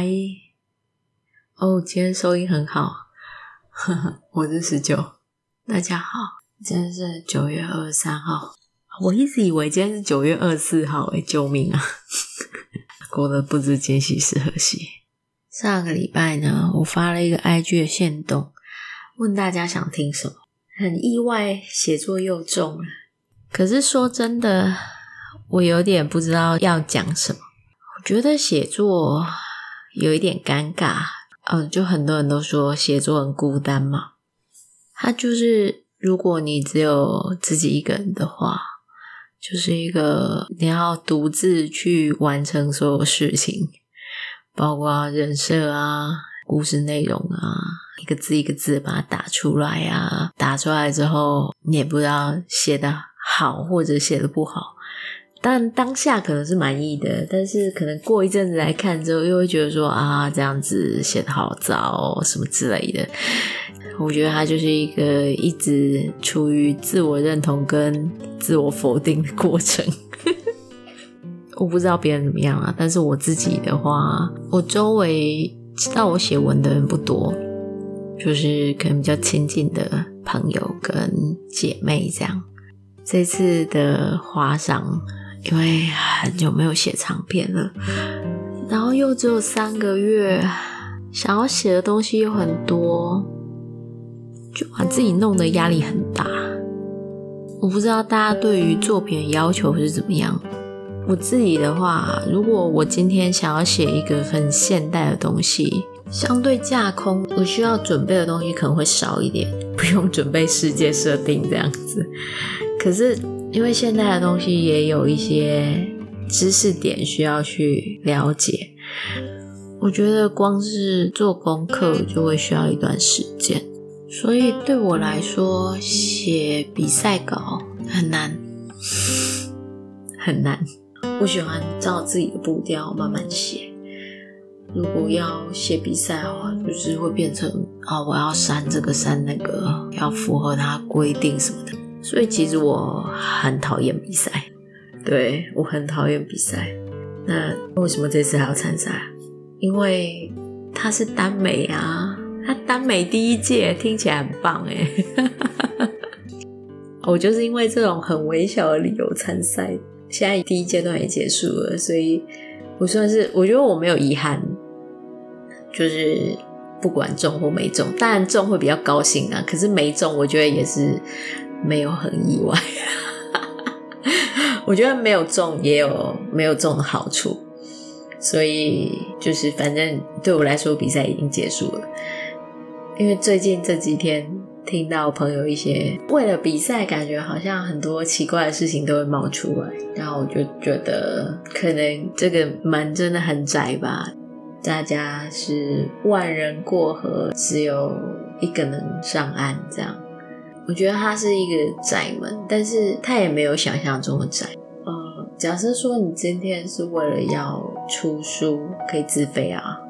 嗨，哦，今天收音很好，我是十九，大家好，今天是九月二十三号，我一直以为今天是九月二十四号，诶，救命啊！过得不知今夕是何夕。上个礼拜呢，我发了一个 IG 的线动，问大家想听什么，很意外，写作又中了。可是说真的，我有点不知道要讲什么。我觉得写作有一点尴尬，嗯，就很多人都说写作很孤单嘛。他就是如果你只有自己一个人的话，就是一个你要独自去完成所有事情，包括人设啊、故事内容啊，一个字一个字把它打出来啊，打出来之后你也不知道写的好或者写的不好。但当下可能是满意的，但是可能过一阵子来看之后，又会觉得说啊，这样子写得好糟，什么之类的。我觉得它就是一个一直处于自我认同跟自我否定的过程。我不知道别人怎么样啊，但是我自己的话，我周围知道我写文的人不多，就是可能比较亲近的朋友跟姐妹这样。这次的华赏。因为很久没有写长篇了，然后又只有三个月，想要写的东西又很多，就把自己弄得压力很大。我不知道大家对于作品的要求是怎么样。我自己的话，如果我今天想要写一个很现代的东西，相对架空，我需要准备的东西可能会少一点，不用准备世界设定这样子。可是。因为现在的东西也有一些知识点需要去了解，我觉得光是做功课就会需要一段时间，所以对我来说写比赛稿很难，很难。我喜欢照自己的步调慢慢写，如果要写比赛的话，就是会变成啊，我要删这个删那个，要符合它规定什么的。所以其实我很讨厌比赛，对，我很讨厌比赛。那为什么这次还要参赛？因为他是单美啊，他单美第一届听起来很棒诶。我就是因为这种很微小的理由参赛。现在第一阶段也结束了，所以我算是我觉得我没有遗憾，就是不管中或没中，当然中会比较高兴啊。可是没中，我觉得也是。没有很意外，我觉得没有中也有没有中的好处，所以就是反正对我来说比赛已经结束了。因为最近这几天听到朋友一些为了比赛，感觉好像很多奇怪的事情都会冒出来，然后我就觉得可能这个门真的很窄吧，大家是万人过河，只有一个能上岸这样。我觉得它是一个窄门，但是它也没有想象中的窄。呃，假设说你今天是为了要出书，可以自费啊。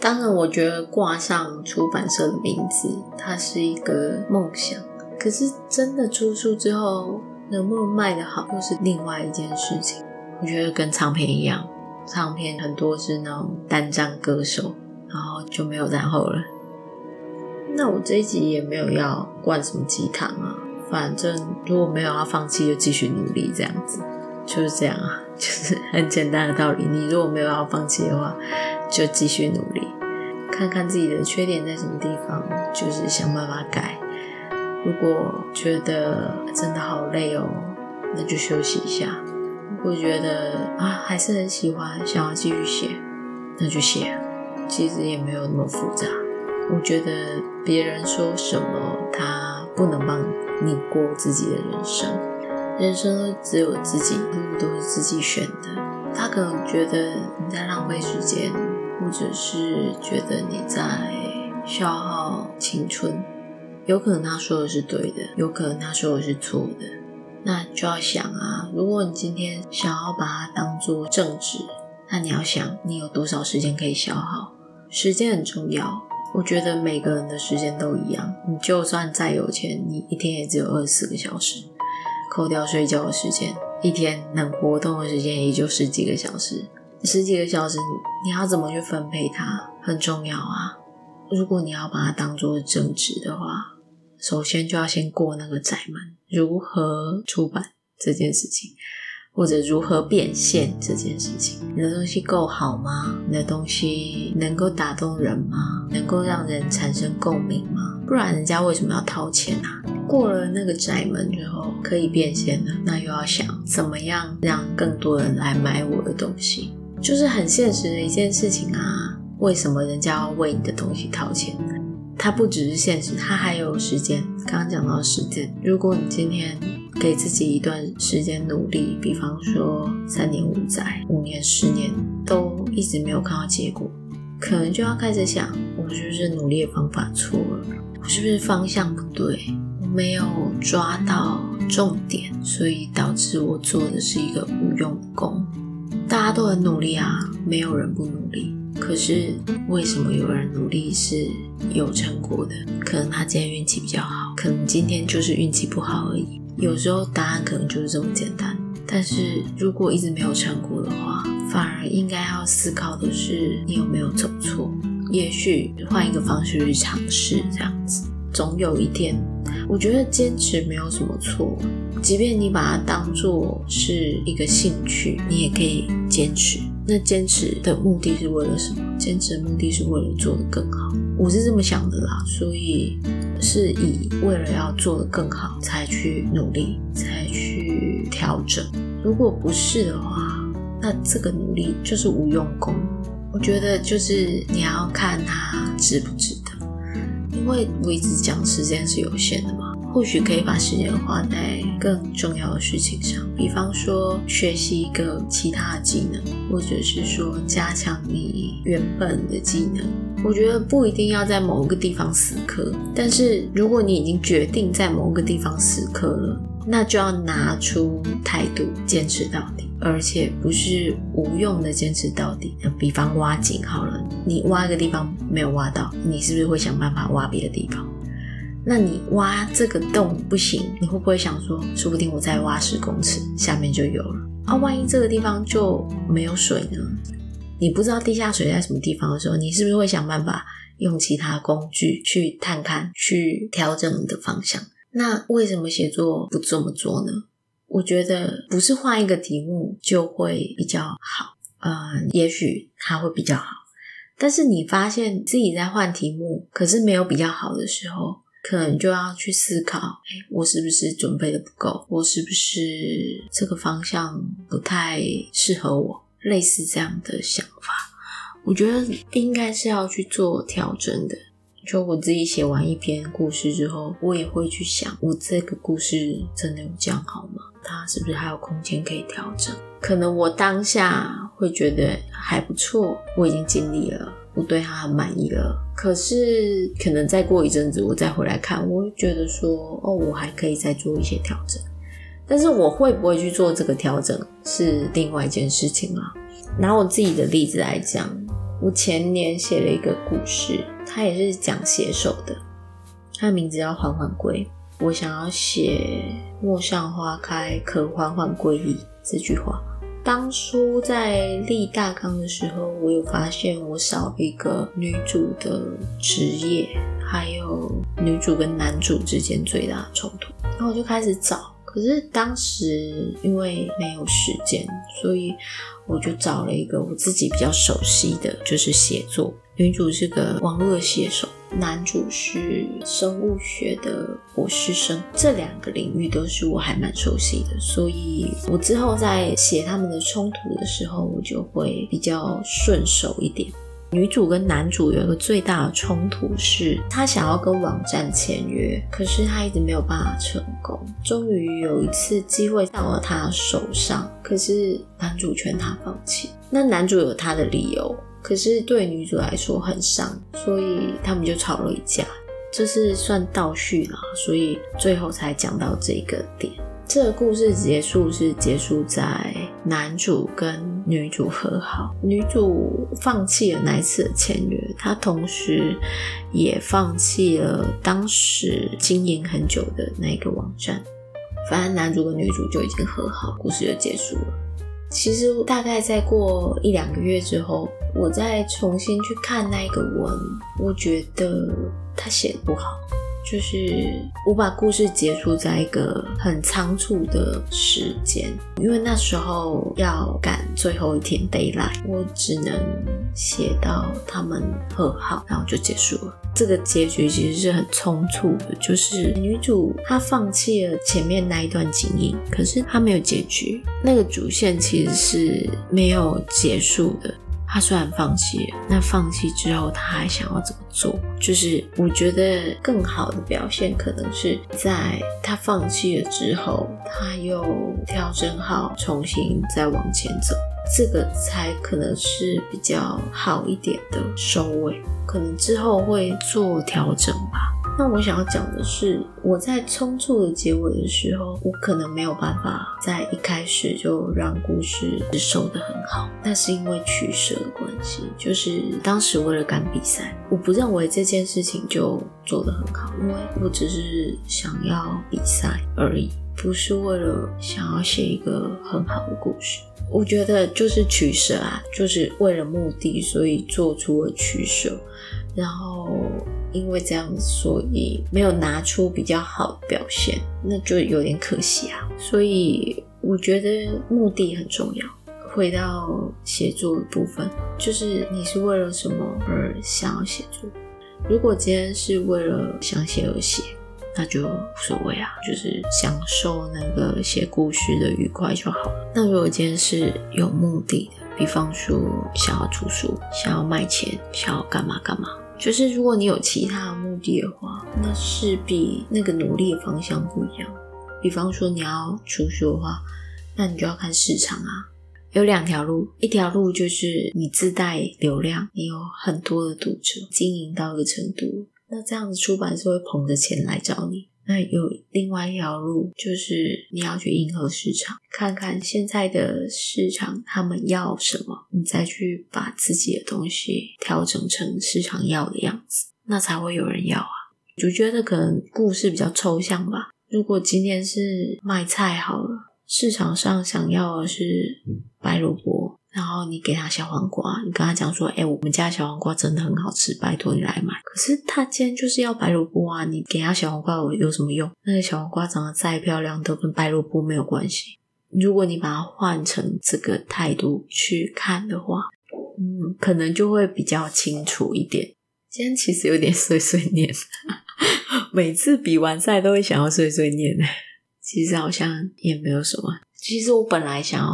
当然，我觉得挂上出版社的名字，它是一个梦想。可是真的出书之后，能不能卖得好，又是另外一件事情。我觉得跟唱片一样，唱片很多是那种单张歌手，然后就没有然后了。那我这一集也没有要灌什么鸡汤啊，反正如果没有要放弃，就继续努力，这样子就是这样啊，就是很简单的道理。你如果没有要放弃的话，就继续努力，看看自己的缺点在什么地方，就是想办法改。如果觉得真的好累哦，那就休息一下。如果觉得啊还是很喜欢，想要继续写，那就写。其实也没有那么复杂。我觉得别人说什么，他不能帮你过自己的人生。人生只有自己，路都是自己选的。他可能觉得你在浪费时间，或者是觉得你在消耗青春。有可能他说的是对的，有可能他说的是错的。那就要想啊，如果你今天想要把它当做正直，那你要想你有多少时间可以消耗。时间很重要。我觉得每个人的时间都一样，你就算再有钱，你一天也只有二十四个小时，扣掉睡觉的时间，一天能活动的时间也就十几个小时。十几个小时，你要怎么去分配它很重要啊。如果你要把它当做正职的话，首先就要先过那个窄门，如何出版这件事情。或者如何变现这件事情，你的东西够好吗？你的东西能够打动人吗？能够让人产生共鸣吗？不然人家为什么要掏钱啊？过了那个窄门之后，可以变现了，那又要想怎么样让更多人来买我的东西，就是很现实的一件事情啊。为什么人家要为你的东西掏钱？它不只是现实，它还有时间。刚刚讲到时间，如果你今天给自己一段时间努力，比方说三年五载、五年、十年，都一直没有看到结果，可能就要开始想：我是不是努力的方法错了？我是不是方向不对？我没有抓到重点，所以导致我做的是一个无用功。大家都很努力啊，没有人不努力。可是为什么有人努力是有成果的？可能他今天运气比较好，可能今天就是运气不好而已。有时候答案可能就是这么简单。但是如果一直没有成果的话，反而应该要思考的是你有没有走错。也许换一个方式去尝试，这样子，总有一天，我觉得坚持没有什么错。即便你把它当做是一个兴趣，你也可以坚持。那坚持的目的是为了什么？坚持的目的是为了做得更好。我是这么想的啦，所以是以为了要做得更好才去努力，才去调整。如果不是的话，那这个努力就是无用功。我觉得就是你要看它值不值得，因为我一直讲时间是有限的嘛。或许可以把时间花在更重要的事情上，比方说学习一个其他的技能，或者是说加强你原本的技能。我觉得不一定要在某个地方死磕，但是如果你已经决定在某个地方死磕了，那就要拿出态度，坚持到底，而且不是无用的坚持到底。比方挖井好了，你挖一个地方没有挖到，你是不是会想办法挖别的地方？那你挖这个洞不行，你会不会想说，说不定我再挖十公尺，下面就有了啊？万一这个地方就没有水呢？你不知道地下水在什么地方的时候，你是不是会想办法用其他工具去探看、去调整你的方向？那为什么写作不这么做呢？我觉得不是换一个题目就会比较好，呃，也许它会比较好，但是你发现自己在换题目，可是没有比较好的时候。可能就要去思考，诶，我是不是准备的不够？我是不是这个方向不太适合我？类似这样的想法，我觉得应该是要去做调整的。就我自己写完一篇故事之后，我也会去想，我这个故事真的有这样好吗？它是不是还有空间可以调整？可能我当下会觉得还不错，我已经尽力了。我对他很满意了，可是可能再过一阵子，我再回来看，我会觉得说，哦，我还可以再做一些调整。但是我会不会去做这个调整，是另外一件事情啊。拿我自己的例子来讲，我前年写了一个故事，它也是讲写手的，它的名字叫《缓缓归》。我想要写“陌上花开，可缓缓归矣”这句话。当初在立大纲的时候，我有发现我少一个女主的职业，还有女主跟男主之间最大的冲突。然后我就开始找，可是当时因为没有时间，所以我就找了一个我自己比较熟悉的，就是写作。女主是个网络的写手。男主是生物学的博士生，这两个领域都是我还蛮熟悉的，所以我之后在写他们的冲突的时候，我就会比较顺手一点。女主跟男主有一个最大的冲突是，她想要跟网站签约，可是她一直没有办法成功。终于有一次机会到了她手上，可是男主劝她放弃。那男主有他的理由。可是对女主来说很伤，所以他们就吵了一架。这是算倒叙啦，所以最后才讲到这个点。这个故事结束是结束在男主跟女主和好，女主放弃了那一次的签约，她同时也放弃了当时经营很久的那个网站。反正男主跟女主就已经和好，故事就结束了。其实大概再过一两个月之后，我再重新去看那个文，我觉得他写的不好。就是我把故事结束在一个很仓促的时间，因为那时候要赶最后一天 deadline，我只能写到他们和好，然后就结束了。这个结局其实是很匆促的，就是女主她放弃了前面那一段经营，可是她没有结局，那个主线其实是没有结束的。他虽然放弃了，那放弃之后他还想要怎么做？就是我觉得更好的表现可能是在他放弃了之后，他又调整好，重新再往前走，这个才可能是比较好一点的收尾。可能之后会做调整吧。那我想要讲的是，我在冲突的结尾的时候，我可能没有办法在一开始就让故事收得很好。那是因为取舍的关系，就是当时为了赶比赛，我不认为这件事情就做得很好，因为我只是想要比赛而已，不是为了想要写一个很好的故事。我觉得就是取舍啊，就是为了目的，所以做出了取舍，然后。因为这样，所以没有拿出比较好的表现，那就有点可惜啊。所以我觉得目的很重要。回到写作的部分，就是你是为了什么而想要写作？如果今天是为了想写而写，那就无所谓啊，就是享受那个写故事的愉快就好了。那如果今天是有目的的，比方说想要出书、想要卖钱、想要干嘛干嘛。就是如果你有其他的目的的话，那势必那个努力的方向不一样。比方说你要出书的话，那你就要看市场啊。有两条路，一条路就是你自带流量，你有很多的读者，经营到一个程度，那这样子出版社会捧着钱来找你。那有另外一条路，就是你要去迎合市场，看看现在的市场他们要什么，你再去把自己的东西调整成市场要的样子，那才会有人要啊。我觉得可能故事比较抽象吧。如果今天是卖菜好了，市场上想要的是白萝卜。然后你给他小黄瓜，你跟他讲说：“哎，我们家小黄瓜真的很好吃，拜托你来买。”可是他今天就是要白萝卜啊！你给他小黄瓜有什么用？那个小黄瓜长得再漂亮，都跟白萝卜没有关系。如果你把它换成这个态度去看的话，嗯，可能就会比较清楚一点。今天其实有点碎碎念，每次比完赛都会想要碎碎念，其实好像也没有什么。其实我本来想要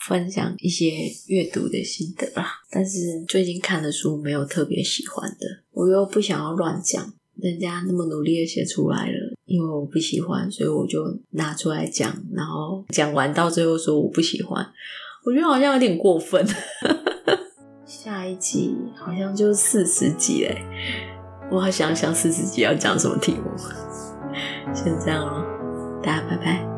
分享一些阅读的心得啦，但是最近看的书没有特别喜欢的，我又不想要乱讲，人家那么努力的写出来了，因为我不喜欢，所以我就拿出来讲，然后讲完到最后说我不喜欢，我觉得好像有点过分。下一集好像就四十集嘞，我好想想四十集要讲什么题目，先这样咯，大家拜拜。